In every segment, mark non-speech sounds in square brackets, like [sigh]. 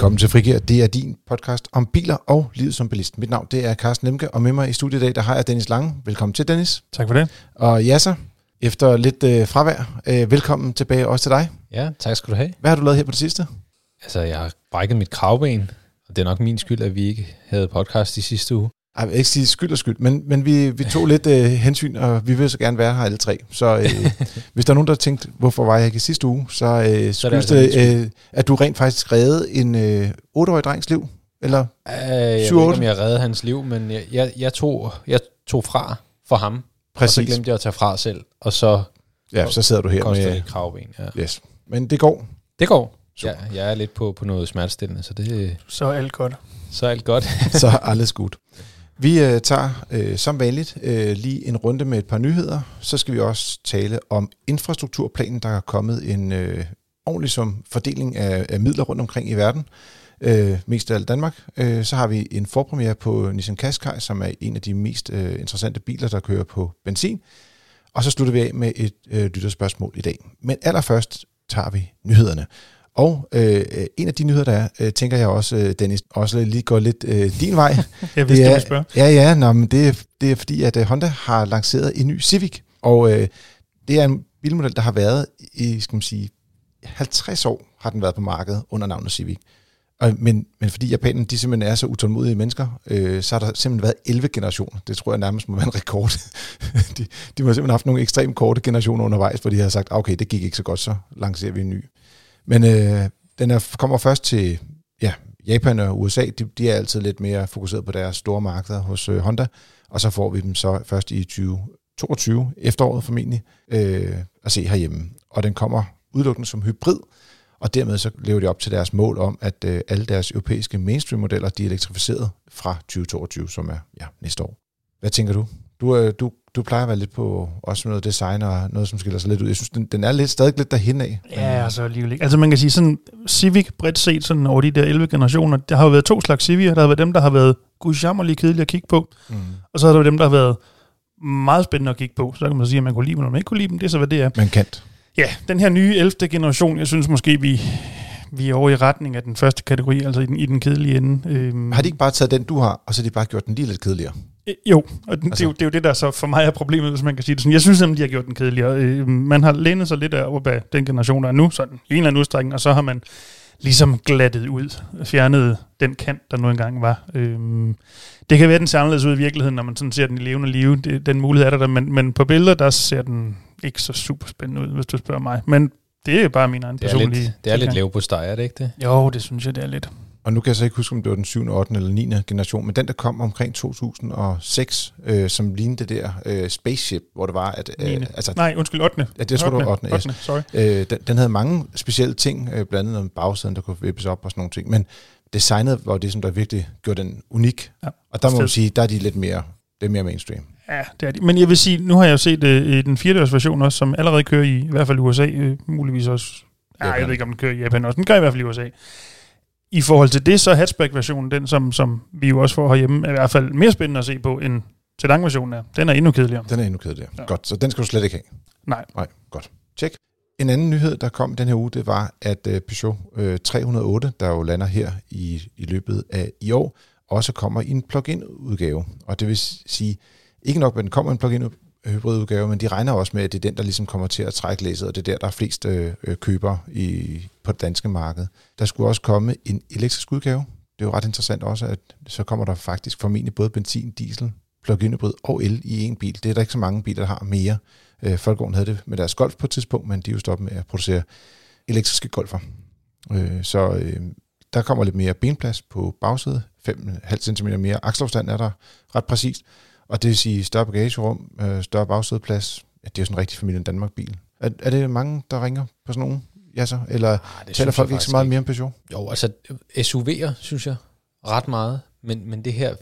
Velkommen til Frigir. Det er din podcast om biler og livet som bilist. Mit navn det er Carsten Lemke, og med mig i studiet i dag, der har jeg Dennis Lange. Velkommen til, Dennis. Tak for det. Og Jasser, efter lidt øh, fravær, øh, velkommen tilbage også til dig. Ja, tak skal du have. Hvad har du lavet her på det sidste? Altså, jeg har brækket mit kravben, og det er nok min skyld, at vi ikke havde podcast i sidste uge. Jeg vil ikke sige skyld og skyld, men, men vi, vi tog lidt øh, hensyn, og vi vil så gerne være her alle tre. Så øh, [laughs] hvis der er nogen, der har tænkt, hvorfor var jeg ikke i sidste uge, så øh, skyldes altså det, min øh, at du rent faktisk reddede en øh, 8-årig drengs liv. Eller? Uh, jeg ved Syv, ikke, om jeg reddede hans liv, men jeg, jeg, jeg, tog, jeg tog fra for ham, og så Præcis. glemte jeg at tage fra selv, og så Ja, så sidder du her med... kravben. Ja. Yes. Men det går. Det går. Super. Ja, jeg er lidt på, på noget smertestillende, så det Så er alt godt. så er alt godt. [laughs] så er alles godt. Vi øh, tager øh, som vanligt øh, lige en runde med et par nyheder. Så skal vi også tale om infrastrukturplanen, der er kommet en øh, ordentlig som fordeling af, af midler rundt omkring i verden. Øh, mest af alt Danmark. Øh, så har vi en forpremiere på Nissan Qashqai, som er en af de mest øh, interessante biler, der kører på benzin. Og så slutter vi af med et øh, lytterspørgsmål i dag. Men allerførst tager vi nyhederne. Og øh, en af de nyheder, der er, øh, tænker jeg også, øh, Dennis, også lige går lidt øh, din vej. [laughs] Jeg vidste, Det du er- ville spørge. Ja, ja, nå, men det, det er fordi, at øh, Honda har lanceret en ny Civic, og øh, det er en bilmodel, der har været i, skal man sige, 50 år har den været på markedet under navnet Civic. Og, men, men fordi japanerne de simpelthen er så utålmodige mennesker, øh, så har der simpelthen været 11 generationer. Det tror jeg nærmest må være en rekord. [laughs] de, de må simpelthen have haft nogle ekstremt korte generationer undervejs, hvor de har sagt, "Ah, okay, det gik ikke så godt, så lancerer vi en ny. Men øh, den er, kommer først til ja, Japan og USA. De, de er altid lidt mere fokuseret på deres store markeder hos øh, Honda, og så får vi dem så først i 2022, efteråret formentlig, øh, at se herhjemme. Og den kommer udelukkende som hybrid, og dermed så lever de op til deres mål om, at øh, alle deres europæiske mainstream-modeller, de er elektrificeret fra 2022, som er ja, næste år. Hvad tænker du? Du, øh, du, du plejer at være lidt på også noget design og noget, som skiller sig lidt ud. Jeg synes, den, den er lidt, stadig lidt derhen af. Ja, altså alligevel ikke. Altså man kan sige sådan, Civic bredt set sådan over de der 11 generationer, der har jo været to slags Civic'er. Der har været dem, der har været gudsjammerlig kedelige at kigge på, Mm. og så har der været dem, der har været meget spændende at kigge på. Så kan man sige, at man kunne lide dem, eller man ikke kunne lide dem. Det er så, hvad det er. Men kant. Ja, den her nye 11. generation, jeg synes måske, vi, vi er over i retning af den første kategori, altså i den, i den kedelige ende. Øhm, Har de ikke bare taget den, du har, og så har de bare gjort den lige lidt kedeligere? Øh, Jo, og altså. det, er Altså- jo, det er jo det, der så for mig er problemet, hvis man kan sige det sådan. Jeg synes nemlig, de har gjort den kedeligere. Øh, man har lænet sig lidt op af den generation, der er nu, sådan i en eller anden udstrækning, og så har man ligesom glattet ud, fjernet den kant, der nu engang var. Øh, det kan være, den ser anderledes ud i virkeligheden, når man sådan ser den i levende live. Det, den mulighed er der, der, men, men på billeder, der ser den ikke så super spændende ud, hvis du spørger mig. Men det er bare min egen Det er personlige... lidt, det er lidt lav på steg, er det ikke det? Jo, det synes jeg, det er lidt. Og nu kan jeg så ikke huske, om det var den 7., 8. eller 9. generation, men den, der kom omkring 2006, øh, som lignede det der øh, spaceship, hvor det var, at... Øh, altså, Nej, undskyld, 8. Ja, det tror du var 8. Yes. 8. Sorry. øh, den, den havde mange specielle ting, øh, blandt andet med bagsiden, der kunne vippes op og sådan nogle ting, men designet var det, som der virkelig gjorde den unik. Ja. Og der må man sige, der er de lidt mere, det er mere mainstream. Ja, det er de. Men jeg vil sige, nu har jeg jo set øh, i den 4 version også, som allerede kører i, i hvert fald i USA, øh, muligvis også. Japan. jeg ved ikke, om den kører i Japan også. Den gør i hvert fald i USA. I forhold til det, så er hatchback-versionen, den som, som vi jo også får herhjemme, er i hvert fald mere spændende at se på, end sedan-versionen er. Den er endnu kedeligere. Den er endnu kedeligere. Ja. Godt, så den skal du slet ikke have. Nej. Nej, godt. Tjek. En anden nyhed, der kom den her uge, det var, at øh, Peugeot øh, 308, der jo lander her i, i løbet af i år, også kommer i en plug-in udgave. Og det vil sige, ikke nok, at den kommer i en plug-in hybridudgave, men de regner også med, at det er den, der ligesom kommer til at trække læsset, og det er der, der er flest øh, øh, købere i, på det danske marked. Der skulle også komme en elektrisk udgave. Det er jo ret interessant også, at så kommer der faktisk formentlig både benzin, diesel, plug-in hybrid og el i en bil. Det er der ikke så mange biler, der har mere. Øh, Folkevogn havde det med deres Golf på et tidspunkt, men de er jo stoppet med at producere elektriske golfer. Øh, så øh, der kommer lidt mere benplads på bagsædet. 5,5 cm mere akselafstand er der ret præcist. Og det vil sige større bagagerum, øh, større bagsædeplads. Ja, det er jo sådan en rigtig familien Danmark-bil. Er, er det mange, der ringer på sådan nogen? Ja, så? Eller Ah, taler folk ikke så meget mere om Peugeot? Jo, altså SUV'er, synes jeg, ret meget. Men, men det her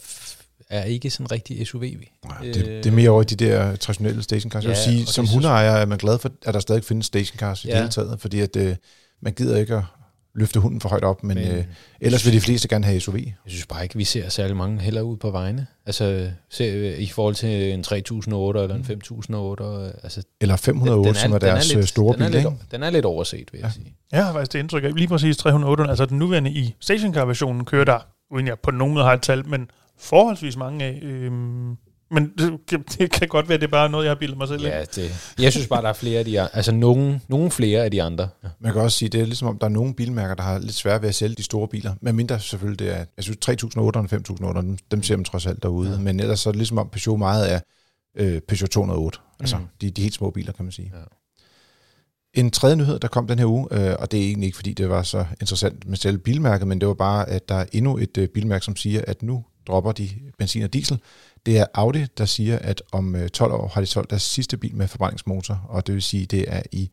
er ikke sådan en rigtig SUV. Nej, det, det er mere over i de der traditionelle stationcars. Ja, jeg vil sige, som hundeejer er man glad for, at der stadig findes stationcars i Ja. det hele taget, fordi at, øh, man gider ikke at løfte hunden for højt op, men, Men- øh, ellers vil de fleste gerne have SUV. Jeg synes bare ikke, vi ser særlig mange heller ud på vejene. Altså ser, i forhold til en 3008 eller en 5008. Altså, Eller 508, som er deres øh, store den er, bil, lidt, ikke? den er lidt overset, vil jeg Ja. sige. Jeg har faktisk det indtryk af, lige præcis 308, altså den nuværende i stationcar-versionen kører der, uden jeg på nogen måde har et tal, men forholdsvis mange af. Øhm, men det, kan- det kan godt være, det er bare noget, jeg har bildet mig selv. Ja, det, jeg synes bare, der er flere af de andre. Altså nogen, nogen flere af de andre. Ja. Man kan også sige, det er ligesom om, der er nogle bilmærker, der har lidt svært ved at sælge de store biler. Men mindre selvfølgelig, det er, jeg synes 3008 og 5008, dem, dem ser man trods alt derude. Ja. Men ellers så er det ligesom om Peugeot meget er øh, Peugeot 208. Altså Mm. de, de helt små biler, kan man sige. Ja. En tredje nyhed, der kom den her uge, øh, og det er egentlig ikke, fordi det var så interessant med selve bilmærket, men det var bare, at der er endnu et øh, bilmærke, som siger, at nu dropper de benzin og diesel. Det er Audi, der siger, at om øh, 12 år har de solgt deres sidste bil med forbrændingsmotor, og det vil sige, det er i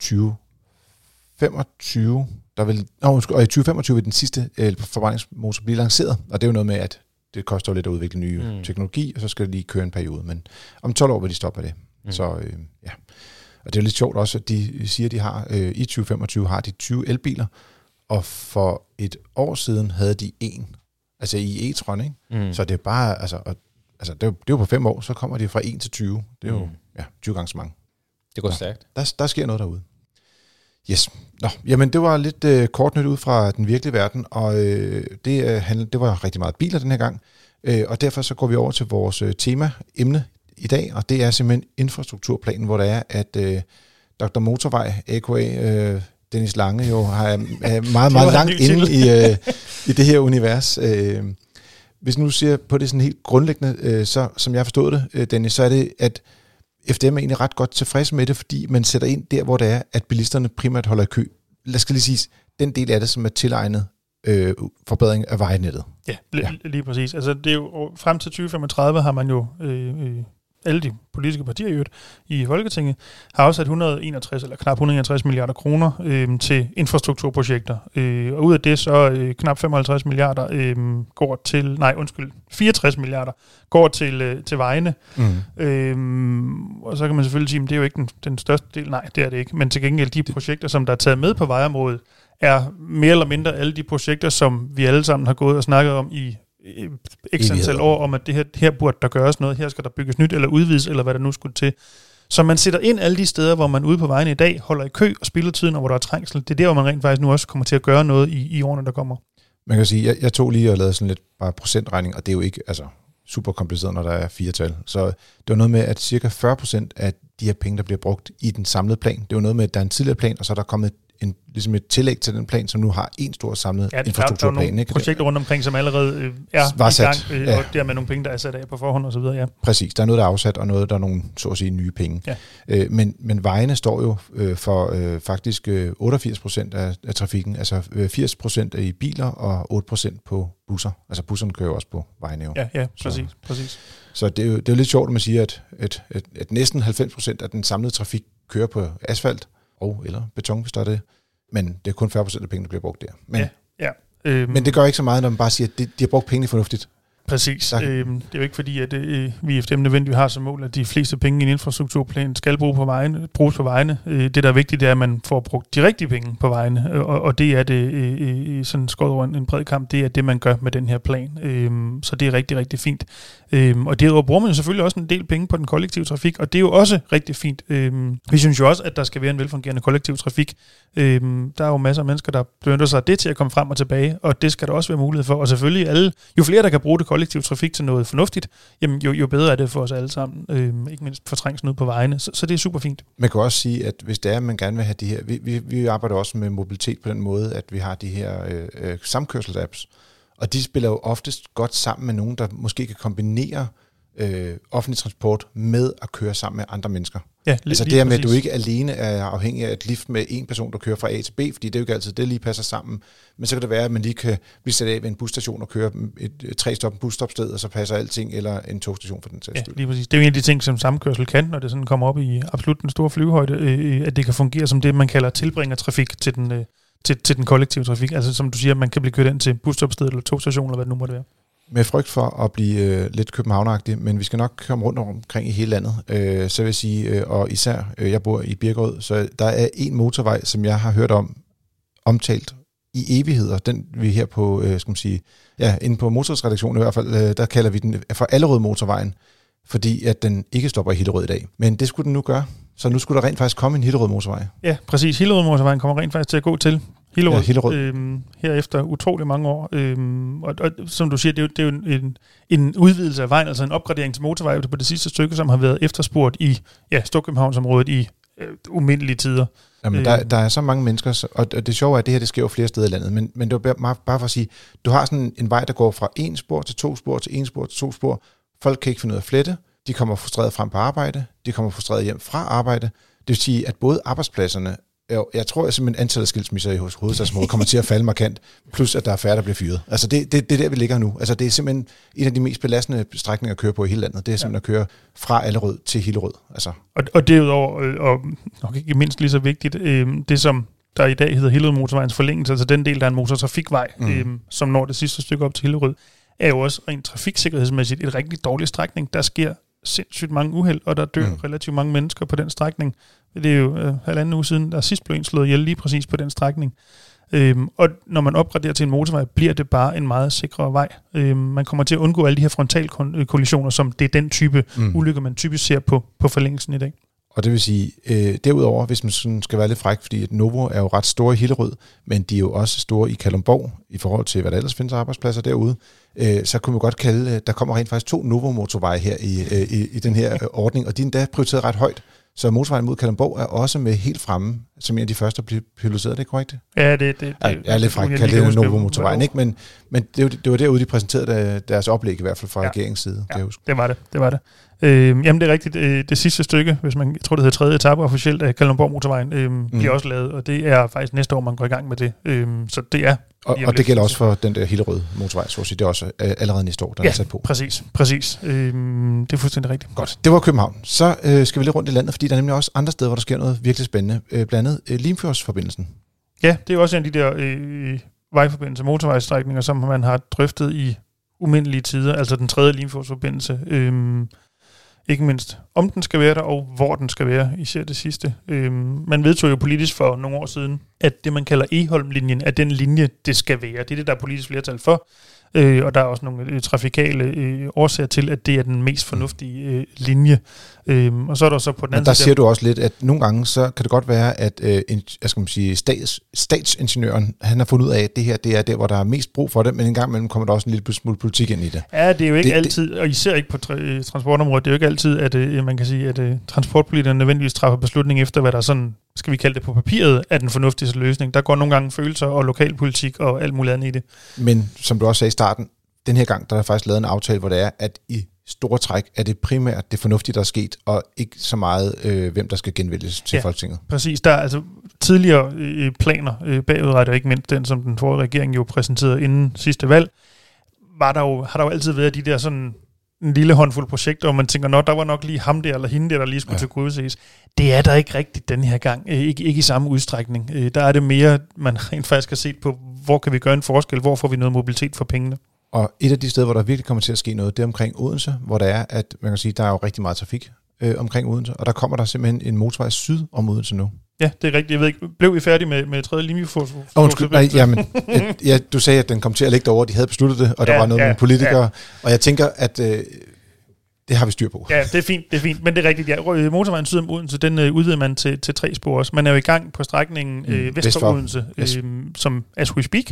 2025, der vil, oh, og i 2025 vil den sidste øh, forbrændingsmotor blive lanceret, og det er jo noget med, at det koster lidt at udvikle nye Mm. teknologi, og så skal det lige køre en periode, men om 12 år vil de stoppe med det. Mm. Så øh, ja, og det er jo lidt sjovt også, at de siger, at de har øh, i 2025 har de 20 elbiler, og for et år siden havde de en, altså i e-tron, ikke? Mm. Så det er bare, altså, og, altså det, er jo, det er jo på fem år, så kommer de fra 1 til 20. Det er jo Mm. ja, 20 gange så mange. det går Nå. stærkt. Der, der sker noget derude. Yes. Nå, jamen det var lidt øh, kort nyt ud fra den virkelige verden, og øh, det, øh, det var rigtig meget biler den her gang. Øh, og derfor så går vi over til vores øh, tema, emne i dag, og det er simpelthen infrastrukturplanen, hvor det er, at øh, Dr. Motorvej, a.k.a. Øh, Dennis Lange, jo har, er meget, [laughs] meget langt inde i, øh, i det her univers. Øh, hvis nu ser på det sådan helt grundlæggende, øh, så som jeg forstået det, øh, Dennis, så er det, at FDM er egentlig ret godt tilfreds med det, fordi man sætter ind der, hvor det er, at bilisterne primært holder i kø. Lad os lige sige, den del af det, som er tilegnet øh, forbedring af vejnettet. Ja. ja. lige præcis. Altså, det er jo, frem til 2035 har man jo, øh, øh, alle de politiske partier i, øvrigt i Folketinget, har afsat 161 eller knap 161 milliarder kroner øh, til infrastrukturprojekter. Øh, og ud af det så øh, knap 55 milliarder øh, går til, nej undskyld, 64 milliarder går til, øh, til vejene. Mm. Øhm, og så kan man selvfølgelig sige, at det er jo ikke den, den største del. Nej, det er det ikke. Men til gengæld de projekter, som der er taget med på vejområdet, er mere eller mindre alle de projekter, som vi alle sammen har gået og snakket om i øh, x antal år, om at det her, her burde der gøres noget, her skal der bygges nyt eller udvides, eller hvad der nu skulle til. Så man sætter ind alle de steder, hvor man ude på vejene i dag holder i kø og spilder tiden, og hvor der er trængsel. Det er der, hvor man rent faktisk nu også kommer til at gøre noget i, i årene, der kommer. Man kan sige, jeg, jeg tog lige og lavede sådan lidt bare procentregning, og det er jo ikke altså, super kompliceret, når der er fire tal. Så det var noget med, at cirka 40% af de her penge, der bliver brugt i den samlede plan, det var noget med, at der er en tidligere plan, og så er der kommet en, ligesom et tillæg til den plan, som nu har en stor samlet Ja, der, der er infrastrukturplan. nogle ikke? projekter rundt omkring, som allerede øh, er Var i sat, gang, øh, ja. og dermed nogle penge, der er sat af på forhånd osv. Ja. Præcis, der er noget, der er afsat, og noget, der er nogle, så at sige, nye penge. Ja. Øh, men, men vejene står jo øh, for øh, faktisk øh, 88 procent af, af trafikken, altså øh, 80 procent i biler og 8 procent på busser. Altså busserne kører også på vejene jo. Ja, ja, Så- præcis. præcis. Så det er, jo, det er jo lidt sjovt, at man siger, at, at, at, at næsten 90 procent af den samlede trafik kører på asfalt og eller beton, hvis der er det. Men det er kun 40 procent af pengene, der bliver brugt der. Men, Ja. Ja. Øhm, men det gør ikke så meget, når man bare siger, at de, de har brugt pengene fornuftigt. Præcis. Øhm, det er jo ikke fordi, at øh, vi efter dem nødvendigvis har som mål, at de fleste penge i en infrastrukturplan skal bruge på vejene, bruges på vejene. Øh, det, der er vigtigt, det er, at man får brugt de rigtige penge på vejene, øh, og, og det er det øh, øh, sådan skåret over en, bred kamp, det er det, man gør med den her plan. Øhm, så det er rigtig, rigtig fint. Øhm, og derudover bruger man jo selvfølgelig også en del penge på den kollektive trafik, og det er jo også rigtig fint. Øhm, vi synes jo også, at der skal være en velfungerende kollektiv trafik. Øhm, der er jo masser af mennesker, der benytter sig af det til at komme frem og tilbage, og det skal der også være mulighed for. Og selvfølgelig alle, jo flere, der kan bruge det kollektiv trafik til noget fornuftigt, jamen jo, jo bedre er det for os alle sammen. Øhm, ikke mindst for trængsel ud på vejene. Så, så det er super fint. Man kan også sige, at hvis det er, at man gerne vil have de her... Vi, vi, vi arbejder også med mobilitet på den måde, at vi har de her øh, øh, samkørselsapps. Og de spiller jo oftest godt sammen med nogen, der måske kan kombinere øh, offentlig transport med at køre sammen med andre mennesker. Ja, Altså det her med, at du ikke alene er afhængig af et lift med en person, der kører fra A til B, fordi det er jo ikke altid, det lige passer sammen. Men så kan det være, at man lige kan blive sat af ved en busstation og køre et, et tre stop busstopsted, og så passer alting, eller en togstation for den sags Ja, skyld. lige præcis. Det er jo en af de ting, som samkørsel kan, når det sådan kommer op i absolut den store flyvehøjde, øh, at det kan fungere som det, man kalder tilbringertrafik til den, øh, til, til den kollektive trafik. Altså som du siger, man kan blive kørt ind til busstopstedet eller togstation, eller hvad det nu måtte være. Med frygt for at blive øh, lidt københavnagtig, men vi skal nok komme rundt omkring i hele landet. Øh, så vil jeg sige, øh, og især, øh, jeg bor i Birkerød, så der er en motorvej, som jeg har hørt om, omtalt i evigheder. Den vi her på, øh, skal man sige, ja, inde på motorsredaktionen i hvert fald, øh, der kalder vi den øh, for Allerød motorvejen, fordi at den ikke stopper i Hillerød i dag. Men det skulle den nu gøre. Så nu skulle der rent faktisk komme en Hillerød motorvej. Ja, præcis. Hillerød motorvejen kommer rent faktisk til at gå til Hillerød, Ja, Hillerød. Øhm, her efter utrolig mange år. Øhm, og, og, som du siger, det er jo, det er jo en, en, en udvidelse af vejen, altså en opgradering til motorvej på det sidste stykke, som har været efterspurgt i ja, Storkøbenhavnsområdet i øh, umindelige tider. Jamen, der, der er så mange mennesker, og det sjove er, at det her det sker jo flere steder i landet, men, men det var bare, bare for at sige, du har sådan en vej, der går fra en spor til to spor, til en spor til to spor. Folk kan ikke finde ud af at flette, de kommer frustreret frem på arbejde, de kommer frustreret hjem fra arbejde. Det vil sige, at både arbejdspladserne, jo, jeg tror at simpelthen antallet af skilsmisser i hovedstadsområdet kommer til at falde markant, plus at der er færre, der bliver fyret. Altså det, det, det er der, vi ligger nu. Altså det er simpelthen en af de mest belastende strækninger at køre på i hele landet. Det er simpelthen at køre fra Allerød til Hillerød. Altså, Og, og derudover, øh, og nok ikke mindst lige så vigtigt, øh, det som der i dag hedder Hillerød Motorvejens forlængelse, altså den del, der er en motortrafikvej, mm. øh, som når det sidste stykke op til Hillerød, er jo også rent trafiksikkerhedsmæssigt et rigtig dårlig strækning. Der sker sindssygt mange uheld, og der dør Mm. relativt mange mennesker på den strækning. Det er jo øh, halvanden uge siden, der sidst blev en slået ihjel lige præcis på den strækning. Øhm, og når man opgraderer til en motorvej, bliver det bare en meget sikrere vej. Øhm, man kommer til at undgå alle de her frontalkollisioner, som det er den type mm. ulykker, man typisk ser på, på forlængelsen i dag. Og det vil sige, øh, derudover, hvis man sådan skal være lidt fræk, fordi at Novo er jo ret store i Hillerød, men de er jo også store i Kalundborg, i forhold til, hvad der ellers findes arbejdspladser derude, øh, så kunne man godt kalde, øh, der kommer rent faktisk to Novo-motorveje her i, øh, i, i den her øh, ordning, og de er endda prioriteret ret højt. Så motorvejen mod Kalundborg er også med helt fremme, som en af de første at blive piloteret, det er korrekt? Ja, det, det, det Jeg er lidt jeg kalde det Novo-motorvejen, hvad- ikke? Men, men det, var, det var derude, de præsenterede der- deres oplæg, i hvert fald fra Ja. regeringens side, kan Ja. jeg huske. Det var det, det var det. Øh, jamen det er rigtigt, øh, det sidste stykke, hvis man, jeg tror det hedder tredje etape officielt af Kalundborg Motorvejen, øh, mm. bliver også lavet, og det er faktisk næste år, man går i gang med det. Øh, så det er Og, og det gælder så- også for den der Hillerød motorvej, så at sige. det er også øh, allerede næste år, der Ja. er sat på. præcis, præcis. Øh, det er fuldstændig rigtigt. Godt, det var København. Så øh, skal vi lidt rundt i landet, fordi der er nemlig også andre steder, hvor der sker noget virkelig spændende. Øh, blandt andet øh, Limfjordsforbindelsen. Ja, det er jo også en af de der øh, vejforbindelser, motorvejsstrækninger, som man har drøftet i umindelige tider, altså den tredje Limfjordsforbindelse. Øhm, ikke mindst om den skal være der, og hvor den skal være, især det sidste. Øhm, man vedtog jo politisk for nogle år siden, at det, man kalder Eholm-linjen, er den linje, det skal være. Det er det, der er politisk flertal for. Øh, og der er også nogle øh, trafikale øh, årsager til, at det er den mest fornuftige øh, linje. Øhm, og så er der så på den Men anden der side... siger du også lidt, at nogle gange, så kan det godt være, at øh, en, jeg skal man sige, stats, statsingeniøren, han har fundet ud af, at det her det er der, hvor der er mest brug for det, men en gang imellem kommer der også en lille smule politik ind i det. Ja, det er jo ikke Det- det, altid, og især ikke på tra- øh, transportområdet, det er jo ikke altid, at øh, man kan sige, at øh, transportpolitikerne nødvendigvis træffer beslutning efter, hvad der sådan, skal vi kalde det på papiret, er den fornuftigste løsning. Der går nogle gange følelser og lokalpolitik og alt muligt andet i det. Men som du også sagde i starten, den her gang, der er faktisk lavet en aftale, hvor det er, at i store træk er det primært det fornuftige, der er sket, og ikke så meget, øh, hvem der skal genvælges til Ja. Folketinget. Præcis, der er altså tidligere øh, planer øh, bagudrettet, ikke mindst den, som den forrige regering jo præsenterede inden sidste valg, var der jo, har der jo altid været de der sådan en lille håndfuld projekter, og man tænker, nå, der var nok lige ham der eller hende der, der lige skulle Ja. til godses. Det er der ikke rigtigt den her gang. Øh, ikke, ikke i samme udstrækning. Øh, der er det mere, man [laughs] rent faktisk har set på, hvor kan vi gøre en forskel, hvor får vi noget mobilitet for pengene. Og et af de steder, hvor der virkelig kommer til at ske noget, det er omkring Odense, hvor der er, at man kan sige, der er jo rigtig meget trafik øh, omkring Odense, og der kommer der simpelthen en motorvej syd om Odense nu. Ja, det er rigtigt. Jeg ved ikke, blev vi færdige med, med tredje linje for, for Oh, undskyld, nej, jamen, ja, du sagde, at den kom til at ligge derovre, de havde besluttet det, og der Ja, var noget ja, med politikere, ja. og jeg tænker, at øh, det har vi styr på. Ja, det er fint, det er fint. Men det er rigtigt, ja. Motorvejen syd om Odense, den øh, udvider man til, til tre spor også. Man er jo i gang på strækningen øh, Mm, vest vest for. Odense, Yes. øh, som as we speak.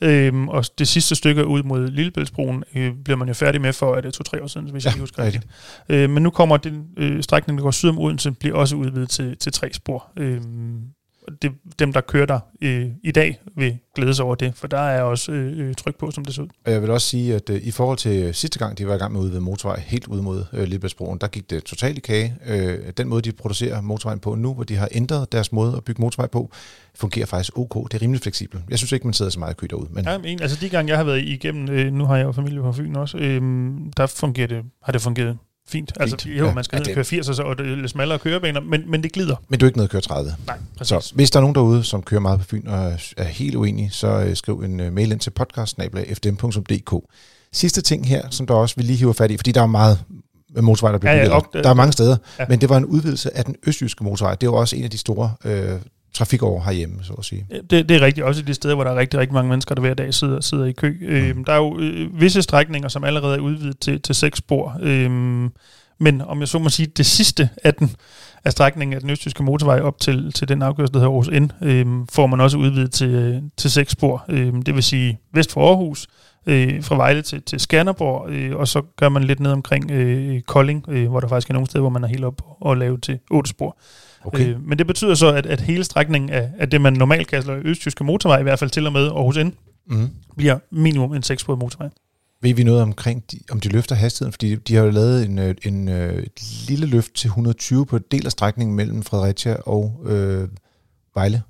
Øh, og det sidste stykke ud mod Lillebæltsbroen øh, bliver man jo færdig med for, at det er to-tre år siden, hvis Ja, jeg husker rigtigt. Øh, men nu kommer den øh, strækning, der går syd om Odense, bliver også udvidet til, til tre spor. Øh, det, dem, der kører der øh, i dag, vil glæde sig over det, for der er også øh, øh, tryk på, som det ser ud. Og jeg vil også sige, at øh, i forhold til øh, sidste gang, de var i gang med at udvide motorvej helt ud mod øh, Lillebæltsbroen, der gik det totalt i kage. Øh, den måde, de producerer motorvejen på nu, hvor de har ændret deres måde at bygge motorvej på, fungerer faktisk ok. Det er rimelig fleksibelt. Jeg synes ikke, man sidder så meget i kø derude. Men Ja, men, altså de gange, jeg har været igennem, øh, nu har jeg jo familie på Fyn også, øh, der fungerer det, har det fungeret fint. Altså, Fint, jo, ja. man skal Ja, ned og køre 80, og, så, og det er lidt smallere kørebaner, men, men det glider. men du er ikke nede at køre 30. Nej, præcis. Så hvis der er nogen derude, som kører meget på Fyn og er- helt uenige, så øh, skriv en øh, mail ind til podcast.fdm.dk. Sidste ting her, som der også vi lige hiver fat i, fordi der er meget motorvej, der bliver Ja, ja, bygget. og- der er mange steder, Ja. men det var en udvidelse af den østjyske motorvej. Det er jo også en af de store øh, trafik over herhjemme, så at sige. Det, det er rigtigt, også i de steder, hvor der er rigtig, rigtig mange mennesker, der hver dag sidder, sidder i kø. Mm. Øhm, der er jo øh, visse strækninger, som allerede er udvidet til, til seks spor. Øhm, men om jeg så må sige, det sidste af den, af strækningen af den østtyske motorvej op til, til den afkørsel, der hedder Aarhus N, øhm, får man også udvidet til, til seks spor. Øhm, det vil sige vest for Aarhus, øh, fra Vejle til, til Skanderborg, øh, og så gør man lidt ned omkring øh, Kolding, øh, hvor der faktisk er nogle steder, hvor man er helt op og lave til otte spor. Okay. Øh, men det betyder så, at, at hele strækningen af, af det, man normalt kalder østtyske motorvej, i hvert fald til og med Aarhus N, mm. bliver minimum en 6 motorvej. Ved vi noget omkring, de, om de løfter hastigheden? Fordi de har jo lavet en, øh, en, øh, et lille løft til 120 på et del af strækningen mellem Fredericia og øh, Vejle.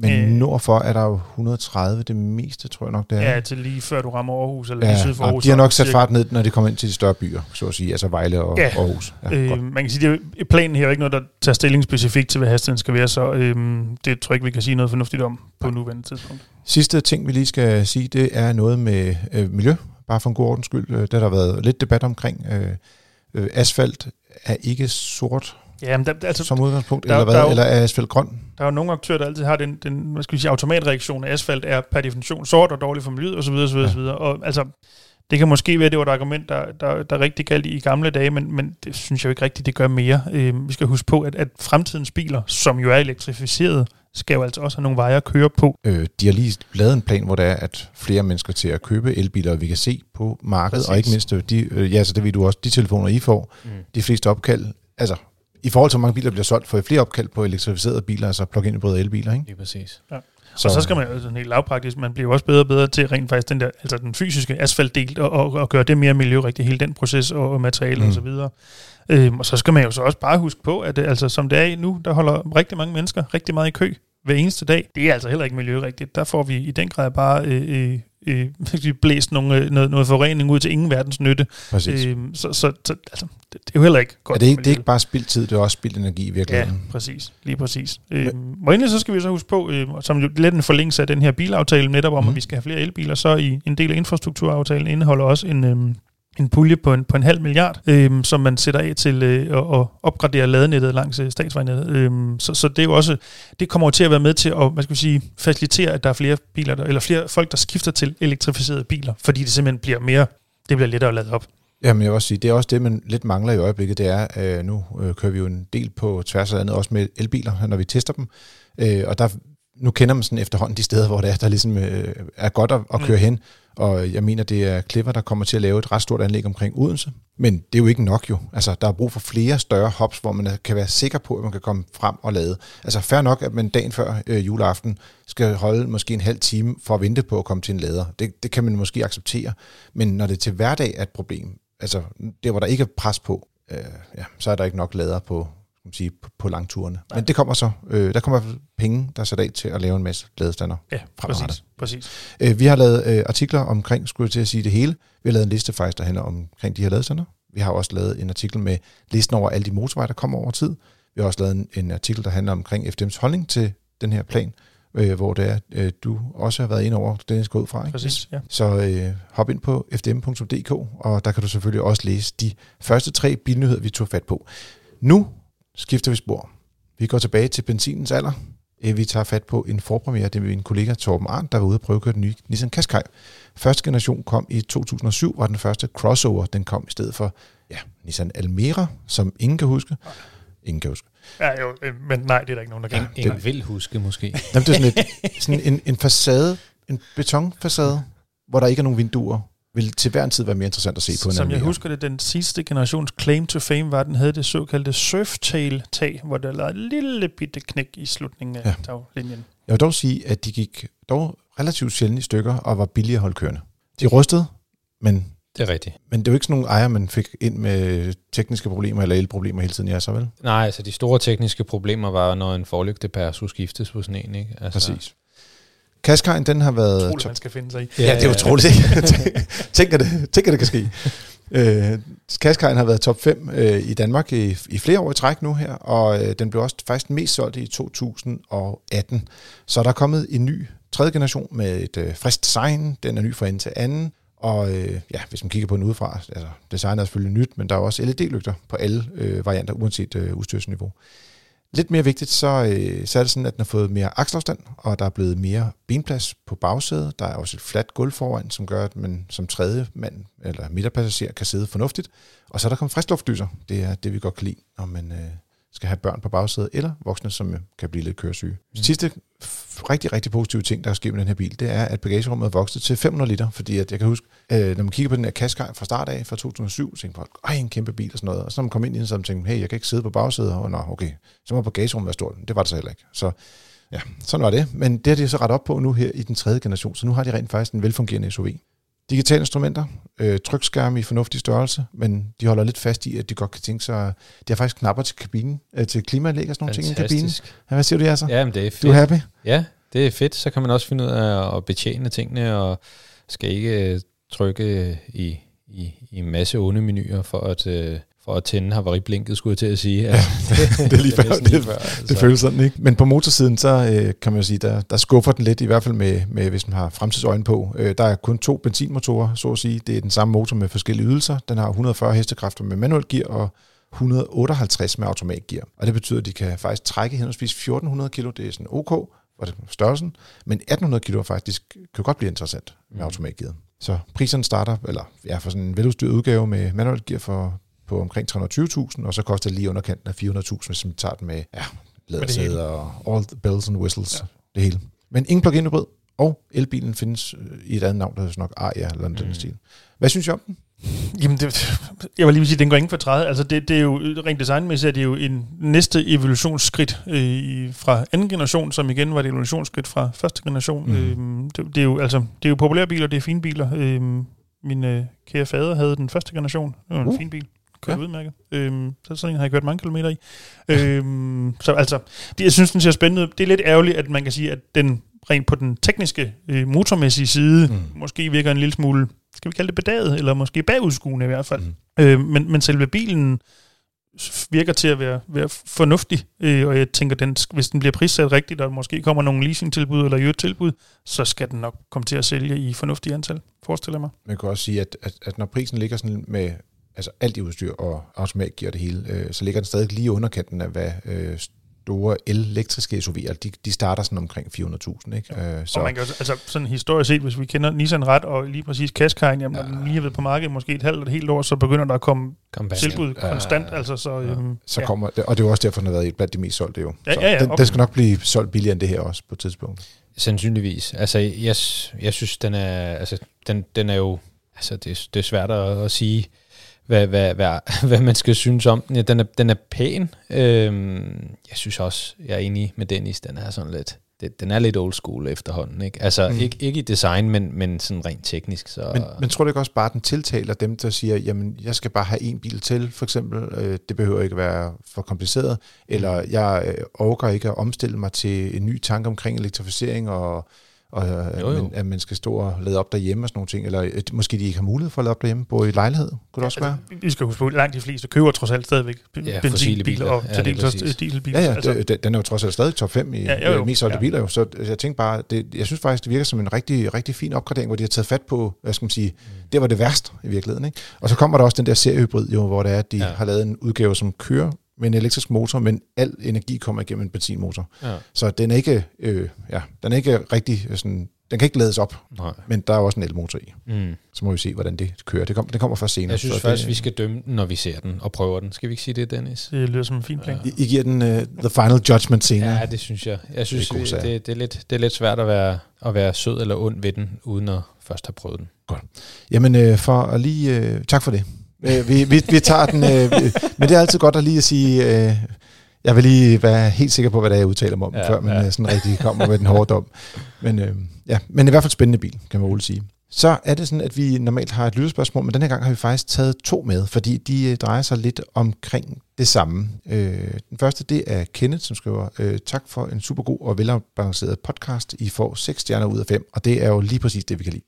Men øh, nordfor er der jo 130, det meste, tror jeg nok, det er. Ja, til lige før du rammer Aarhus, eller ja, lige syd for Aarhus. de har nok sat fart ned, når de kommer ind til de større byer, så at sige, altså Vejle og ja. Aarhus. Ja, øh, man kan sige, at planen her er ikke noget, der tager stilling specifikt til, hvad hastigheden skal være, så øh, det tror jeg ikke, vi kan sige noget fornuftigt om på nuværende tidspunkt. Sidste ting, vi lige skal sige, det er noget med øh, miljø, bare for en god ordens skyld. Øh, det har der været lidt debat omkring. Øh, øh, asfalt er ikke sort Ja, men der, altså, som udgangspunkt, der, eller hvad? Der, eller er asfalt grøn? Der er jo nogle aktører, der altid har den, den hvad skal vi sige, automatreaktion af asfalt er per definition sort og dårlig for miljøet osv. osv., ja. osv. Og altså, det kan måske være, det var et argument, der, der, der rigtig galt i, i gamle dage, men, men det synes jeg jo ikke rigtigt, det gør mere. Øh, vi skal huske på, at, at fremtidens biler, som jo er elektrificeret, skal jo altså også have nogle veje at køre på. Øh, de har lige lavet en plan, hvor der er, at flere mennesker til at købe elbiler, vi kan se på markedet, Præcis. og ikke mindst, de, øh, ja, så det ved du også, de telefoner, I får, mm. de fleste opkald, altså i forhold til, hvor mange biler bliver solgt, får I flere opkald på elektrificerede biler, altså plug-in hybride elbiler, ikke? Det er præcis. Ja. Så. Og så skal man jo sådan helt lavpraktisk, man bliver jo også bedre og bedre til rent faktisk den der, altså den fysiske asfaltdel, og, og, og gøre det mere miljørigtigt, hele den proces og, og materiale mm. og så videre. Øhm, og så skal man jo så også bare huske på, at altså, som det er nu, der holder rigtig mange mennesker rigtig meget i kø hver eneste dag. Det er altså heller ikke miljørigtigt. Der får vi i den grad bare øh, øh, blæst nogle, øh, noget, noget forurening ud til ingen verdens nytte. Præcis. Øh, så så, så altså, det, det er jo heller ikke godt. Er det, ikke, det er ikke bare spildt tid, det er også spildt energi i virkeligheden. Ja, præcis. Lige præcis. Øh, og endelig så skal vi så huske på, øh, som jo lidt en forlængelse af den her bilaftale, netop om, mm. at vi skal have flere elbiler, så i en del af infrastrukturaftalen indeholder også en... Øh, en pulje på en, på en halv milliard, øh, som man sætter af til øh, at, at opgradere ladenettet langs øh, statsvejnettet. Øh, så, så det er jo også, det kommer til at være med til at, hvad skal sige, facilitere, at der er flere biler, der, eller flere folk, der skifter til elektrificerede biler, fordi det simpelthen bliver mere, det bliver lettere at lade op. Jamen jeg vil også sige, det er også det, man lidt mangler i øjeblikket, det er, øh, nu øh, kører vi jo en del på tværs af landet, også med elbiler, når vi tester dem, øh, og der, nu kender man sådan efterhånden de steder, hvor det er, der ligesom øh, er godt at, at køre mm. hen, og jeg mener, det er Clever, der kommer til at lave et ret stort anlæg omkring Odense. Men det er jo ikke nok jo. Altså, der er brug for flere større hops, hvor man kan være sikker på, at man kan komme frem og lade. Altså, fair nok, at man dagen før øh, juleaften skal holde måske en halv time for at vente på at komme til en lader. Det, det kan man måske acceptere. Men når det til hverdag er et problem, altså der, hvor der ikke er pres på, øh, ja, så er der ikke nok lader på, man sige, på, på langturene. Nej. Men det kommer så. Øh, der kommer penge, der er sat af til at lave en masse ladestander. Ja, præcis. præcis. Øh, vi har lavet øh, artikler omkring, skulle jeg til at sige det hele. Vi har lavet en liste faktisk, der handler omkring de her ladestander. Vi har også lavet en artikel med listen over alle de motorveje, der kommer over tid. Vi har også lavet en, en artikel, der handler omkring FDM's holdning til den her plan, øh, hvor det er, øh, du også har været ind over, den skal ud fra. Ikke? Præcis, ja. Så øh, hop ind på fdm.dk, og der kan du selvfølgelig også læse de første tre bilnyheder, vi tog fat på. Nu skifter vi spor. Vi går tilbage til benzinens alder. Øh, vi tager fat på en forpremiere, det er min kollega Torben Arndt, der var ude og prøve at køre den nye Nissan Qashqai. Første generation kom i 2007, var den første crossover, den kom i stedet for ja, Nissan Almera, som ingen kan huske. Ingen kan huske. Ja, jo, øh, men nej, det er der ikke nogen, der kan. Ingen, ingen vil huske, måske. Jamen, det er sådan, et, sådan en, en facade, en betonfacade, hvor der ikke er nogen vinduer, vil til hver en tid være mere interessant at se på. Som jeg husker det, den sidste generations claim to fame var, at den havde det såkaldte surftail-tag, hvor der lå et lille bitte knæk i slutningen af ja. taglinjen. Jeg vil dog sige, at de gik dog relativt sjældent i stykker og var billige at holde kørende. De rustede, men det er rigtigt. Men det er jo ikke sådan nogle ejer, man fik ind med tekniske problemer eller elproblemer hele tiden, ja, så vel? Nej, altså de store tekniske problemer var, når en forlygtepære skulle skiftes på sådan en, ikke? Altså, Præcis. Kaskajn, den har været... Utroligt, man skal finde sig i. Ja, ja det er utroligt. [laughs] tænk, at det, tænk, at det kan ske. Øh, Kaskajn har været top 5 øh, i Danmark i, i flere år i træk nu her, og øh, den blev også faktisk mest solgt i 2018. Så der er kommet en ny tredje generation med et øh, frisk design. Den er ny fra ende til anden. Og øh, ja, hvis man kigger på den udefra, altså designet er selvfølgelig nyt, men der er også LED-lygter på alle øh, varianter, uanset øh, udstyrsniveau. Lidt mere vigtigt, så, øh, så er det sådan, at den har fået mere akselafstand, og der er blevet mere benplads på bagsædet. Der er også et fladt gulv foran, som gør, at man som tredje mand eller midterpassager kan sidde fornuftigt. Og så er der kommet friskluftlyser. Det er det, vi godt kan lide, når man øh, skal have børn på bagsædet, eller voksne, som kan blive lidt køresyge. Mm. Sidste rigtig, rigtig positive ting, der er sket med den her bil, det er, at bagagerummet er vokset til 500 liter, fordi at jeg kan huske, øh, når man kigger på den her Qashqai fra start af, fra 2007, så tænker man, ej, en kæmpe bil og sådan noget, og så når man kom ind i den, så tænkte man, hey, jeg kan ikke sidde på bagsædet, og nå, okay, så må bagagerummet være stort. Det var det så heller ikke. Så ja, sådan var det. Men det har de så ret op på nu her i den tredje generation, så nu har de rent faktisk en velfungerende SUV. Digitale instrumenter, øh, trykskærme i fornuftig størrelse, men de holder lidt fast i, at de godt kan tænke sig... De har faktisk knapper til kabinen, øh, til klimaanlæg og sådan nogle ting i kabinen. Ja, hvad siger du, Jasser? Ja, men det er fedt. Du er happy? Ja, det er fedt. Så kan man også finde ud af at betjene tingene, og skal ikke øh, trykke i, i, i en masse onde menuer for at, øh, for at tænde havariblinket, skulle jeg til at sige. Ja, [laughs] det er lige før, det- lige før, Det altså. føles sådan, ikke? Men på motorsiden, så øh, kan man jo sige, der, der skuffer den lidt, i hvert fald med, med hvis man har fremtidsøjne på. Øh, der er kun to benzinmotorer, så at sige. Det er den samme motor med forskellige ydelser. Den har 140 hestekræfter med manuel gear og 158 med automatgear. Og det betyder, at de kan faktisk trække henholdsvis 1400 kilo, det er sådan OK for det- størrelsen, men 1800 kilo er faktisk, kan godt blive interessant med Mm. automatgear. Så priserne starter, eller ja, for sådan en veludstyret udgave med manuel gear for, på omkring 320.000, og så koster det lige underkanten af 400.000, hvis man tager den med ja, lædersæder og all the bells and whistles, ja. det hele. Men ingen plug-in hybrid, og elbilen findes øh, i et andet navn, der hedder nok Aria eller noget mm. Stil. Hvad synes I om den? Jamen, det, jeg var lige vil sige, at den går ingen for træet. Altså, det, det er jo rent designmæssigt, er det jo en næste evolutionsskridt øh, fra anden generation, som igen var et evolutionsskridt fra første generation. Mm. Øh, det, det, er jo, altså, det er jo populære biler, det er fine biler. Øh, min øh, kære fader havde den første generation. Det var en uh. fin bil. Kørte Ja. udmærket. Øh, så sådan en har jeg kørt mange kilometer i. øh, [laughs] så altså, det, jeg synes, den ser spændende. Det er lidt ærgerligt, at man kan sige, at den rent på den tekniske, øh, motormæssige side, Mm. måske virker en lille smule, skal vi kalde det bedaget, eller måske bagudskuende i hvert fald. Mm. Øh, men, men selve bilen virker til at være, være fornuftig, øh, og jeg tænker, den, hvis den bliver prissat rigtigt, og måske kommer nogle leasingtilbud eller øvrigt tilbud, så skal den nok komme til at sælge i fornuftige antal, forestiller jeg mig. Man kan også sige, at, at, at når prisen ligger sådan med altså alt i udstyr og automatgear og det hele, øh, så ligger den stadig lige underkanten af, hvad øh, store elektriske SUV'er, de, de starter sådan omkring 400.000, ikke? Øh, Så. Og man kan jo, altså sådan historisk set, hvis vi kender Nissan ret, og lige præcis Qashqai'en, jamen, ja. den lige har været på markedet måske et halvt eller et helt år, så begynder der at komme tilbud Ja. konstant, altså så... Øhm, så ja. kommer det, og det er jo også derfor, den har været et blandt de mest solgte jo. Ja, så ja, ja, den, okay. den skal nok blive solgt billigere end det her også på et tidspunkt. Sandsynligvis. Altså, jeg, jeg synes, den er, altså, den, den er jo, altså, det, det er svært at, at sige, hvad, hvad, hvad, [laughs] hvad man skal synes om den. Ja, den, er, den er pæn. Øhm, jeg synes også, jeg er enig med Dennis, den er sådan lidt, det, den er lidt old school efterhånden. Ikke? Altså, Mm. mm. ikke, ikke i design, men, men sådan rent teknisk. Så, Men, men tror du ikke også bare, at den tiltaler dem, der siger, jamen, jeg skal bare have en bil til, for eksempel. Øh, det behøver ikke være for kompliceret. Eller jeg øh, overgår ikke at omstille mig til en ny tanke omkring elektrificering, og, og øh, Jo, jo. Men, at man skal stå og lade op derhjemme og sådan nogle ting. Eller øh, måske de ikke har mulighed for at lade op derhjemme, bo i lejlighed. Kunne det også være? Altså, vi skal huske på, at langt de fleste køber trods alt stadigvæk Ja, ja, benzinbiler biler. og Ja, til dels også præcis. dieselbiler. Ja, ja, altså, det, den er jo trods alt stadig top 5 i Ja, ja, jo, jo. mest solgte Ja. biler. Jo. Så jeg tænker bare, det, jeg synes faktisk, det virker som en rigtig, rigtig fin opgradering, hvor de har taget fat på, hvad skal man sige, det var det værste i virkeligheden. Ikke? Og så kommer der også den der seriehybrid, jo, hvor det er, at de ja. Ja. har lavet en udgave, som kører med en elektrisk motor, men al energi kommer igennem en benzinmotor. ja, Så den er ikke, øh, ja, den er ikke rigtig sådan, den kan ikke lades op, nej. men der er også en elmotor i. Mm. Så må vi se, hvordan det kører. Det, kom, det kommer først senere. Jeg synes så faktisk, det, vi skal dømme den, når vi ser den og prøver den. Skal vi ikke sige det, Dennis? det lyder som en fin plan. I, I giver den uh, the final judgment senere. Ja, det synes jeg. Jeg synes, Det er god det, sag. det, det, er lidt, det er lidt svært at være, at være sød eller ond ved den, uden at først have prøvet den. Jamen, øh, for at lige... Øh, tak for det. Øh, vi, vi, vi tager den... Øh, men det er altid godt at lige at sige... Øh, jeg vil lige være helt sikker på, hvad det er, jeg udtaler mig om, ja, før man ja. ja. sådan rigtig kommer med den hårde dom. Men, øh, ja, men i hvert fald spændende bil, kan man roligt sige. Så er det sådan, at vi normalt har et lytterspørgsmål, men denne gang har vi faktisk taget to med, fordi de øh, drejer sig lidt omkring det samme. Øh, den første, det er Kenneth, som skriver, øh, tak for en super god og velafbalanceret podcast. I får 6 stjerner ud af 5, og det er jo lige præcis det, vi kan lide.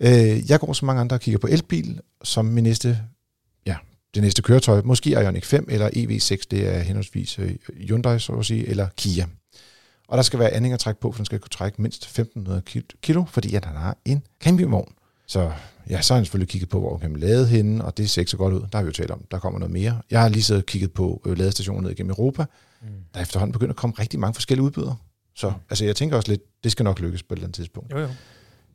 Øh, jeg går som mange andre og kigger på elbil som min næste, ja, det næste køretøj. Måske Ioniq 5 eller EV6, det er henholdsvis øh, Hyundai, så at sige, eller Kia. Og der skal være anhængertræk på, for den skal kunne trække mindst 1500 ki- kilo, fordi at han har en campingvogn. Så ja, så har han selvfølgelig kigget på, hvor man kan lade hende, og det ser ikke så godt ud. Der har vi jo talt om, der kommer noget mere. Jeg har lige siddet og kigget på øh, ladestationer ned igennem Europa, mm. der er efterhånden begyndt at komme rigtig mange forskellige udbydere. Så Mm. altså, jeg tænker også lidt, det skal nok lykkes på et eller andet tidspunkt. Jo, jo.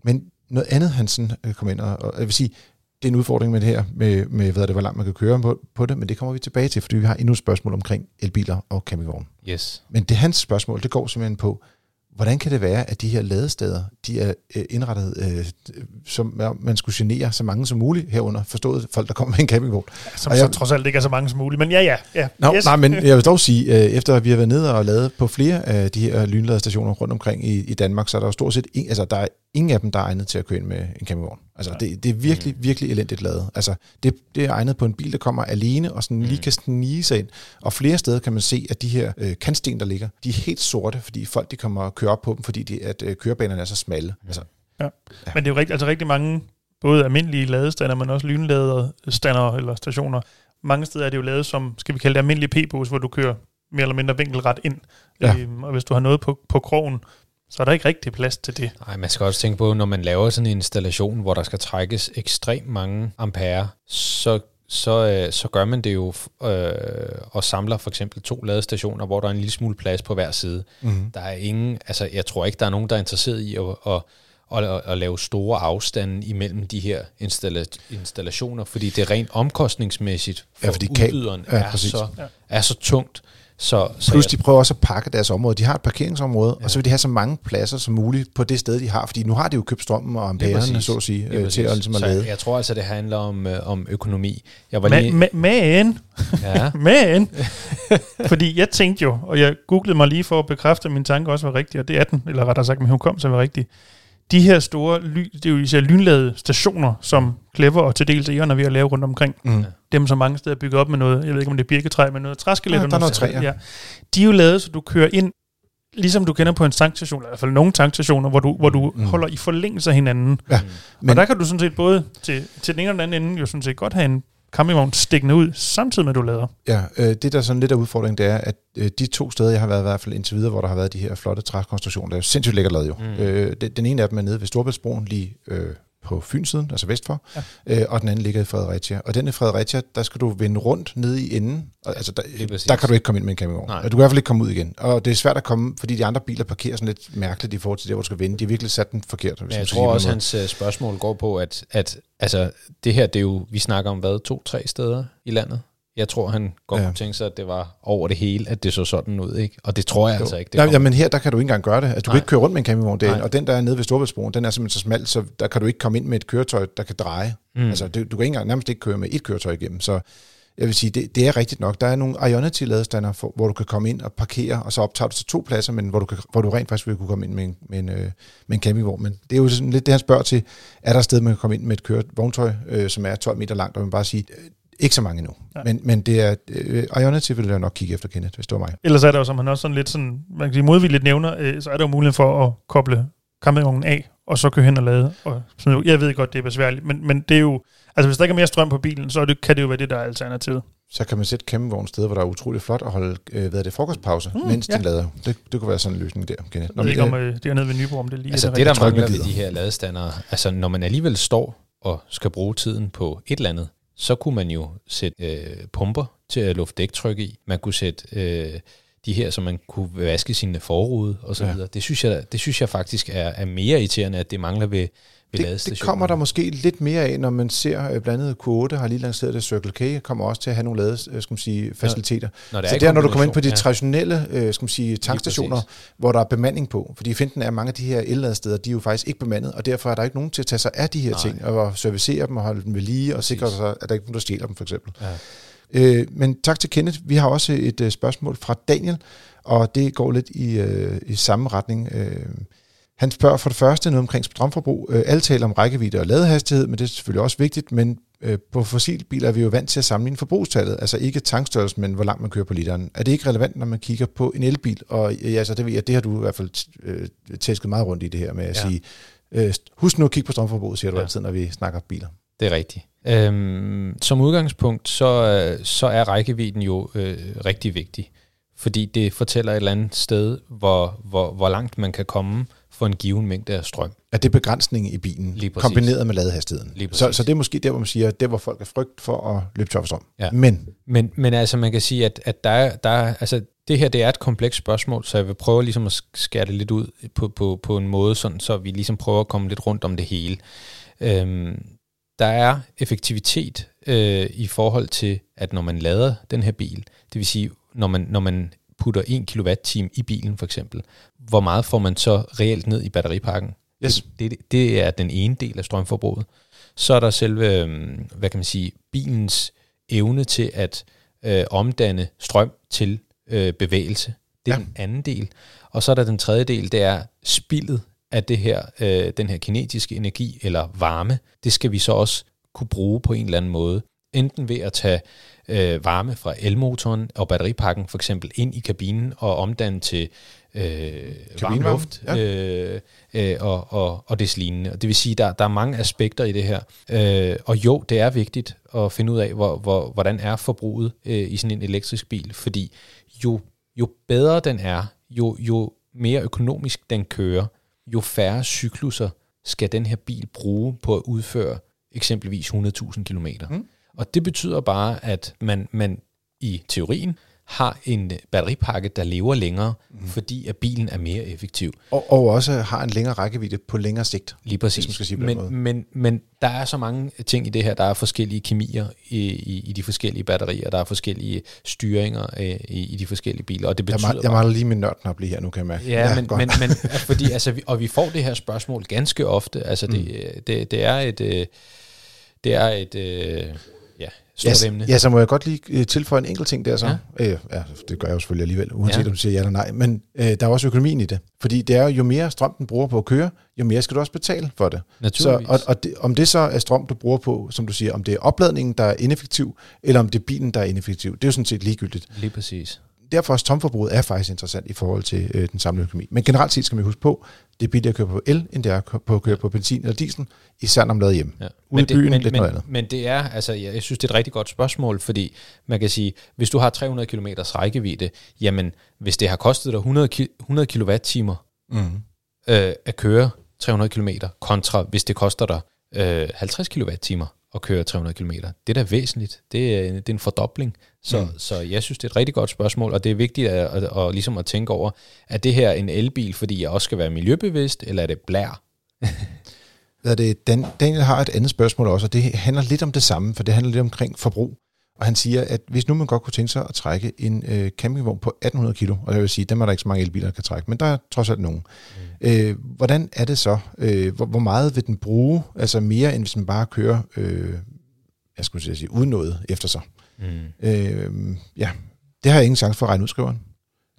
Men noget andet, han sådan øh, kom ind, og, og jeg vil sige, det er en udfordring med det her, med, med hvad er det, hvor langt man kan køre på, på det, men det kommer vi tilbage til, fordi vi har endnu et spørgsmål omkring elbiler og campingvogn. Yes. Men det hans spørgsmål, det går simpelthen på, hvordan kan det være, at de her ladesteder, de er øh, indrettet, øh, som ja, man skulle genere så mange som muligt herunder, forstået folk, der kommer med en campingvogn. Som Og så jeg- trods alt ikke er så mange som muligt. Men ja, ja. ja. Nå, yes. Nej, men [laughs] jeg vil dog sige, øh, efter at vi har været nede og lavet på flere af de her lynladestationer rundt omkring i, i Danmark, så er der jo stort set ing, altså, der er ingen af dem, der er egnet til at køre ind med en campingvogn. Altså, det, det er virkelig, virkelig elendigt lavet. Altså, det, det er egnet på en bil, der kommer alene og sådan lige kan snige sig ind. Og flere steder kan man se, at de her øh, kantsten, der ligger, de er helt sorte, fordi folk de kommer og kører op på dem, fordi de, at øh, kørebanerne er så smalle. Altså, Men det er jo rigtig, altså rigtig mange, både almindelige ladestander, men også lynladestander eller stationer. Mange steder er det jo lavet som, skal vi kalde det almindelige p-bus, hvor du kører mere eller mindre vinkelret ind. Ja. Øhm, og hvis du har noget på, på krogen, så er der ikke rigtig plads til det. Nej, man skal også tænke på, når man laver sådan en installation, hvor der skal trækkes ekstremt mange ampere, så, så, øh, så gør man det jo øh, og samler for eksempel to ladestationer, hvor der er en lille smule plads på hver side. mm-hmm. Der er ingen, altså jeg tror ikke, der er nogen, der er interesseret i at, at, at, at, at lave store afstande imellem de her installa- installationer, fordi det er rent omkostningsmæssigt for Ja, fordi udbyderen ja, er, så, Ja. er så tungt. Så, så Plus de prøver også at pakke deres område. De har et parkeringsområde, ja. Og så vil de have så mange pladser som muligt på det sted, de har. Fordi nu har de jo købt strømmen og ampererne, så at sige, øh, til at, ligesom at så lade. jeg tror altså, det handler om, øh, om økonomi. Jeg var Men, lige... men, men, ja. [laughs] men, fordi jeg tænkte jo, og jeg googlede mig lige for at bekræfte, at min tanke også var rigtig, og det er den, eller rettere sagt, min hukommelse var rigtig. De her store, ly, det er jo især lynladede stationer, som Clever og til dels Eon er ved at lave rundt omkring. Mm. Dem, som mange steder bygger op med noget, jeg ved ikke om det er birketræ, men noget træskelet. Ja, der er noget træ, ja. ja. De er jo lavet, så du kører ind, ligesom du kender på en tankstation, eller i hvert fald nogle tankstationer, hvor du, hvor du Mm. mm. holder i forlængelse af hinanden. Ja, Men, men- og der kan du sådan set både til, til den ene og den anden ende jo sådan set godt have en campingvogn stikkende ud, samtidig med at du lader. Ja, øh, det der er sådan lidt af udfordringen, det er, at øh, de to steder, jeg har været i hvert fald indtil videre, hvor der har været de her flotte trækonstruktioner, der er jo sindssygt lækkert lavet jo. Mm. Mm. Øh, det, den ene af dem er nede ved Storbæltsbroen, lige øh, på Fynsiden, altså vestfor, ja. øh, og den anden ligger i Fredericia. Og den i Fredericia, der skal du vende rundt nede i enden, og, altså der, der kan du ikke komme ind med en campingvogn. Nej. Og Du kan i hvert fald ikke komme ud igen. Og det er svært at komme, fordi de andre biler parkerer sådan lidt mærkeligt i forhold til der, hvor du skal vende. De har virkelig sat den forkert. hvis Men jeg tror også, hans øh, spørgsmål går på, at, at altså, det her, det er jo, vi snakker om hvad, to-tre steder i landet? Jeg tror, han godt Ja. kunne tænke sig, at det var over det hele, at det så sådan ud, ikke? Og det tror jeg Jo. altså ikke. Det Ja, jamen her, der kan du ikke engang gøre det. Altså, du kan Nej. ikke køre rundt med en campingvogn derinde, og den, der er nede ved Storbæltsbroen, den er simpelthen så smal, så der kan du ikke komme ind med et køretøj, der kan dreje. Mm. Altså, det, du kan ikke engang nærmest ikke køre med et køretøj igennem. Så jeg vil sige, det, det er rigtigt nok. Der er nogle Ionity-ladestander, hvor du kan komme ind og parkere, og så optager du så to pladser, men hvor du, kan, hvor du rent faktisk vil kunne komme ind med en, med en, øh, med en campingvogn. Men det er jo sådan lidt det, han spørger til. Er der et sted, man kan komme ind med et køret vogntøj, øh, som er 12 meter langt, og man bare sige, ikke så mange endnu. Nej. Men, men det er, øh, Ionity vil jeg nok kigge efter, Kenneth, hvis det var mig. Ellers er der jo, som han også sådan lidt sådan, man kan sige modvilligt nævner, øh, så er der jo mulighed for at koble campingvognen af, og så køre hen og lade. Og, ud. jeg ved godt, det er besværligt, men, men det er jo, altså hvis der ikke er mere strøm på bilen, så det, kan det jo være det, der er alternativet. så kan man sætte campingvogn steder, hvor der er utrolig flot at holde øh, hvad er det, frokostpause, mm, mens ja. den lader. Det, det kunne være sådan en løsning der, Kenneth. Jeg ved ikke, om øh, øh, det er nede ved Nyborg, om det lige Altså er det, der ikke, mangler man ved de her ladestandere, altså når man alligevel står og skal bruge tiden på et eller andet, så kunne man jo sætte øh, pumper til at lufte dæktryk i. Man kunne sætte øh, de her, så man kunne vaske sine forrude og så Ja. videre. Det synes jeg, det synes jeg faktisk er, er mere irriterende, at det mangler ved, ved det, det kommer der måske lidt mere af, når man ser øh, blandt andet Q8 har lige lanceret det, Circle K kommer også til at have nogle lades, øh, skal man sige, faciliteter. Når det så er der, når du kommer ind på de kombination, traditionelle øh, skal man sige, tankstationer, hvor der er bemanding på, fordi finten er, at mange af de her elladesteder, de er jo faktisk ikke bemandet, og derfor er der ikke nogen til at tage sig af de her Nej. ting, og servicere dem og holde dem ved lige, og sikre sig, at der ikke er nogen, der stjæler dem, for eksempel. Ja. Øh, men tak til Kenneth. Vi har også et øh, spørgsmål fra Daniel, og det går lidt i, øh, i samme retning. Øh, han spørger for det første noget omkring strømforbrug. Øh, alle taler om rækkevidde og ladehastighed, men det er selvfølgelig også vigtigt, men øh, på fossilbiler er vi jo vant til at sammenligne forbrugstallet, altså ikke tankstørrelsen, men hvor langt man kører på literen. Er det ikke relevant, når man kigger på en elbil? Og ja, altså, det ved jeg, det har du i hvert fald øh, tæsket meget rundt i det her med at ja. Sige, øh, husk nu at kigge på strømforbruget, siger du ja. Ja. altid, når vi snakker biler. Det er rigtigt. Øhm, som udgangspunkt, så, øh, så er rækkevidden jo øh, rigtig vigtig, fordi det fortæller et eller andet sted, hvor, hvor, hvor langt man kan komme for en given mængde af strøm. at det er begrænsningen i bilen, kombineret med ladehastigheden. Så, så det er måske der, hvor man siger, der hvor folk er frygt for at løbe tør for strøm. Ja. Men, Men, men altså man kan sige, at, at der, er, der er, altså det her det er et komplekst spørgsmål, så jeg vil prøve ligesom at skære det lidt ud på, på, på en måde, sådan, så vi ligesom prøver at komme lidt rundt om det hele. Øhm, der er effektivitet øh, i forhold til, at når man lader den her bil, det vil sige, når man, når man putter 1 kWh i bilen for eksempel, hvor meget får man så reelt ned i batteripakken? Yes. Det, det, det er den ene del af strømforbruget. Så er der selve, øhm, hvad kan man sige, bilens evne til at øh, omdanne strøm til øh, bevægelse. Det er ja. den anden del. Og så er der den tredje del, det er spildet af det her, øh, den her kinetiske energi eller varme. Det skal vi så også kunne bruge på en eller anden måde. Enten ved at tage øh, varme fra elmotoren og batteripakken for eksempel ind i kabinen og omdanne til øh, varm luft ja. øh, øh, og, og, og det lignende. Og det vil sige, der, der er mange aspekter i det her. Øh, og jo, det er vigtigt at finde ud af, hvor, hvor, hvordan er forbruget øh, i sådan en elektrisk bil, fordi jo, jo bedre den er, jo, jo mere økonomisk den kører, jo færre cykluser skal den her bil bruge på at udføre eksempelvis 100.000 km. Mm. Og det betyder bare, at man, man i teorien har en batteripakke, der lever længere, mm. fordi at bilen er mere effektiv. Og, og også har en længere rækkevidde på længere sigt. Lige præcis. Skal sige men, men, men der er så mange ting i det her. Der er forskellige kemier i, i, i de forskellige batterier. Der er forskellige styringer øh, i, i de forskellige biler. Og det betyder jeg, jeg mangler lige min nørden at blive her nu, kan jeg mærke. Ja, ja men, men, men [laughs] fordi, altså, vi, og vi får det her spørgsmål ganske ofte. Altså, det, mm. det, det er et... Øh, det er et... Øh, stort ja, emne. Ja, så må jeg godt lige øh, tilføje en enkelt ting der så. Ja, øh, ja det gør jeg jo selvfølgelig alligevel, uanset ja. om du siger ja eller nej. Men øh, der er også økonomien i det. Fordi det er jo mere strøm, den bruger på at køre, jo mere skal du også betale for det. Naturligvis. Så, og, og det, om det så er strøm, du bruger på, som du siger, om det er opladningen, der er ineffektiv, eller om det er bilen, der er ineffektiv, det er jo sådan set ligegyldigt. Lige præcis derfor er strømforbruget er faktisk interessant i forhold til øh, den samlede økonomi. Men generelt set skal man huske på, det er billigere at køre på el, end det er på at køre på benzin eller diesel, især når man lader hjemme. Ja. men det, byen, men, lidt men, noget andet. Men det er, altså, jeg, jeg synes, det er et rigtig godt spørgsmål, fordi man kan sige, hvis du har 300 km rækkevidde, jamen, hvis det har kostet dig 100, 100 kWh mm. øh, at køre 300 km, kontra hvis det koster dig øh, 50 kWh at køre 300 km. Det er da væsentligt. Det er, det er en fordobling. Så, mm. så jeg synes, det er et rigtig godt spørgsmål, og det er vigtigt at, at, at, at, ligesom at tænke over, er det her en elbil, fordi jeg også skal være miljøbevidst, eller er det blær? det, Dan, Daniel har et andet spørgsmål også, og det handler lidt om det samme, for det handler lidt omkring forbrug. Og han siger, at hvis nu man godt kunne tænke sig at trække en øh, campingvogn på 1800 kilo, og det vil sige, dem er der ikke så mange elbiler, der kan trække, men der er trods alt nogen. Mm. Øh, hvordan er det så? Øh, hvor, hvor meget vil den bruge? Altså mere, end hvis man bare kører, øh, jeg skulle sige, uden noget efter sig. Mm. Øh, ja, det har jeg ingen chance for at regne ud, skriver han.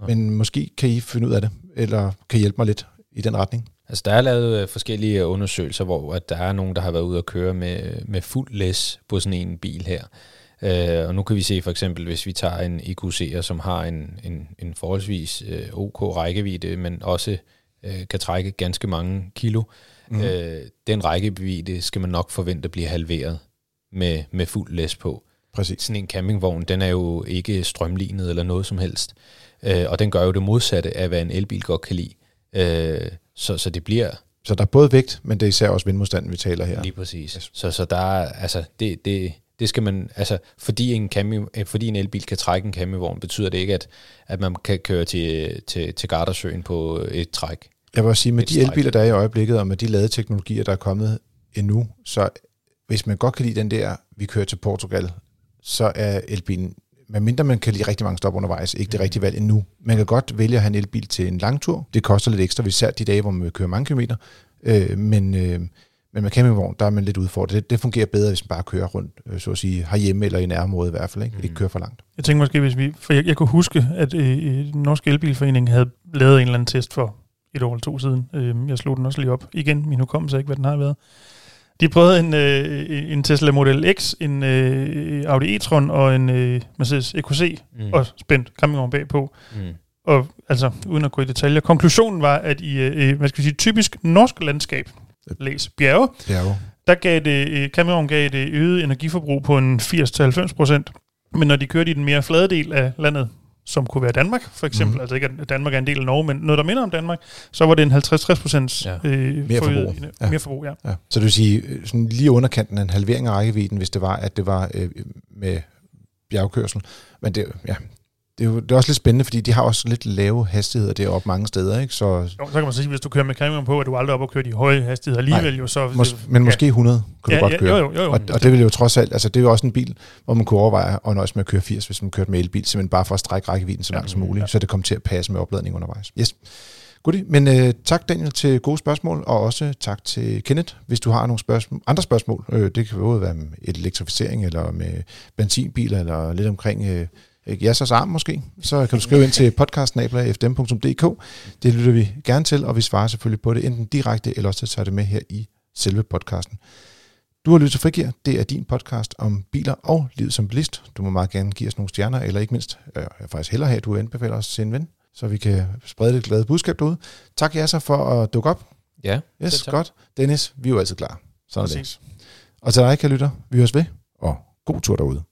Men måske kan I finde ud af det, eller kan I hjælpe mig lidt i den retning. Altså, der er lavet øh, forskellige undersøgelser, hvor at der er nogen, der har været ude at køre med, med fuld læs på sådan en bil her. Uh, og nu kan vi se for eksempel, hvis vi tager en EQC'er, som har en, en, en forholdsvis uh, OK rækkevidde, men også uh, kan trække ganske mange kilo, mm. uh, den rækkevidde skal man nok forvente bliver halveret med, med fuld læs på. Præcis. Sådan en campingvogn, den er jo ikke strømlignet eller noget som helst. Uh, og den gør jo det modsatte af, hvad en elbil godt kan lide. Uh, så, så det bliver... Så der er både vægt, men det er især også vindmodstanden, vi taler her. Lige præcis. Yes. Så, så der er, altså, det, det, det skal man, altså, fordi en, cami, øh, fordi en elbil kan trække en campingvogn, betyder det ikke, at, at man kan køre til, til, til Gardersøen på et træk. Jeg vil også sige, med de elbiler, der er i øjeblikket, og med de ladeteknologier, der er kommet endnu, så hvis man godt kan lide den der, vi kører til Portugal, så er elbilen, medmindre man kan lide rigtig mange stop undervejs, ikke det mm. rigtige valg endnu. Man kan godt vælge at have en elbil til en lang tur. Det koster lidt ekstra, især de dage, hvor man vil køre mange kilometer. Øh, men, øh, men med campingvogn, der er man lidt udfordret. Det, det fungerer bedre, hvis man bare kører rundt, øh, så at sige, herhjemme eller i nærområdet i hvert fald. Ikke, mm. ikke kører for langt. Jeg tænker måske, hvis vi... For jeg, jeg kunne huske, at øh, Norsk Elbilforening havde lavet en eller anden test for et år eller to siden. Øh, jeg slog den også lige op igen. Min hukommelse ikke, hvad den har været. De prøvede en, øh, en Tesla Model X, en øh, Audi e-tron og en øh, Mercedes EQC, mm. og spændt campingvogn bagpå. Mm. Og altså, uden at gå i detaljer, konklusionen var, at i øh, hvad skal vi sige, typisk norsk landskab, læs bjerge, bjerge. der gav det, øh, Cameron gav det øget energiforbrug på en 80-90 procent. Men når de kørte i den mere flade del af landet, som kunne være Danmark, for eksempel, mm. altså ikke at Danmark er en del af Norge, men noget, der minder om Danmark, så var det en 50-60 procent ja. øh, mere, forbrug. ja. mere forbrug. Ja. Ja. Så det vil sige, øh, sådan lige underkanten af en halvering af rækkevidden, hvis det var, at det var øh, med bjergkørsel. Men det, ja, det, er jo, det er også lidt spændende, fordi de har også lidt lave hastigheder deroppe mange steder, ikke? Så Jo, så kan man så sige, hvis du kører med cameraen på, at du aldrig er oppe og kører de høje hastigheder alligevel, jo så... mås- men måske 100 kan ja, du godt ja, køre. Jo, jo, jo, jo. Og, og det vil jo trods alt, altså det er jo også en bil, hvor man kunne overveje at nøjes med at køre 80, hvis man kørte med elbil, simpelthen bare for at strække rækkevidden så Ja, langt som muligt, ja. så det kommer til at passe med opladning undervejs. Yes. Goodie. Men øh, tak Daniel til gode spørgsmål, og også tak til Kenneth, hvis du har nogle spørgsmål, andre spørgsmål. Øh, det kan både være med elektrificering, eller med benzinbiler, eller lidt omkring øh, Jassers arm måske. Så kan du skrive ind til podcastnabla.fdm.dk. Det lytter vi gerne til, og vi svarer selvfølgelig på det, enten direkte, eller også tager det med her i selve podcasten. Du har lyttet til Frigir. Det er din podcast om biler og livet som bilist. Du må meget gerne give os nogle stjerner, eller ikke mindst, øh, jeg faktisk hellere have, at du anbefaler os til en ven, så vi kan sprede det glade budskab derude. Tak jer så for at dukke op. Ja, Yes, tak. godt. Dennis, vi er jo altid klar. Sådan er det. Og til dig, kan lytter, vi høres ved, og god tur derude.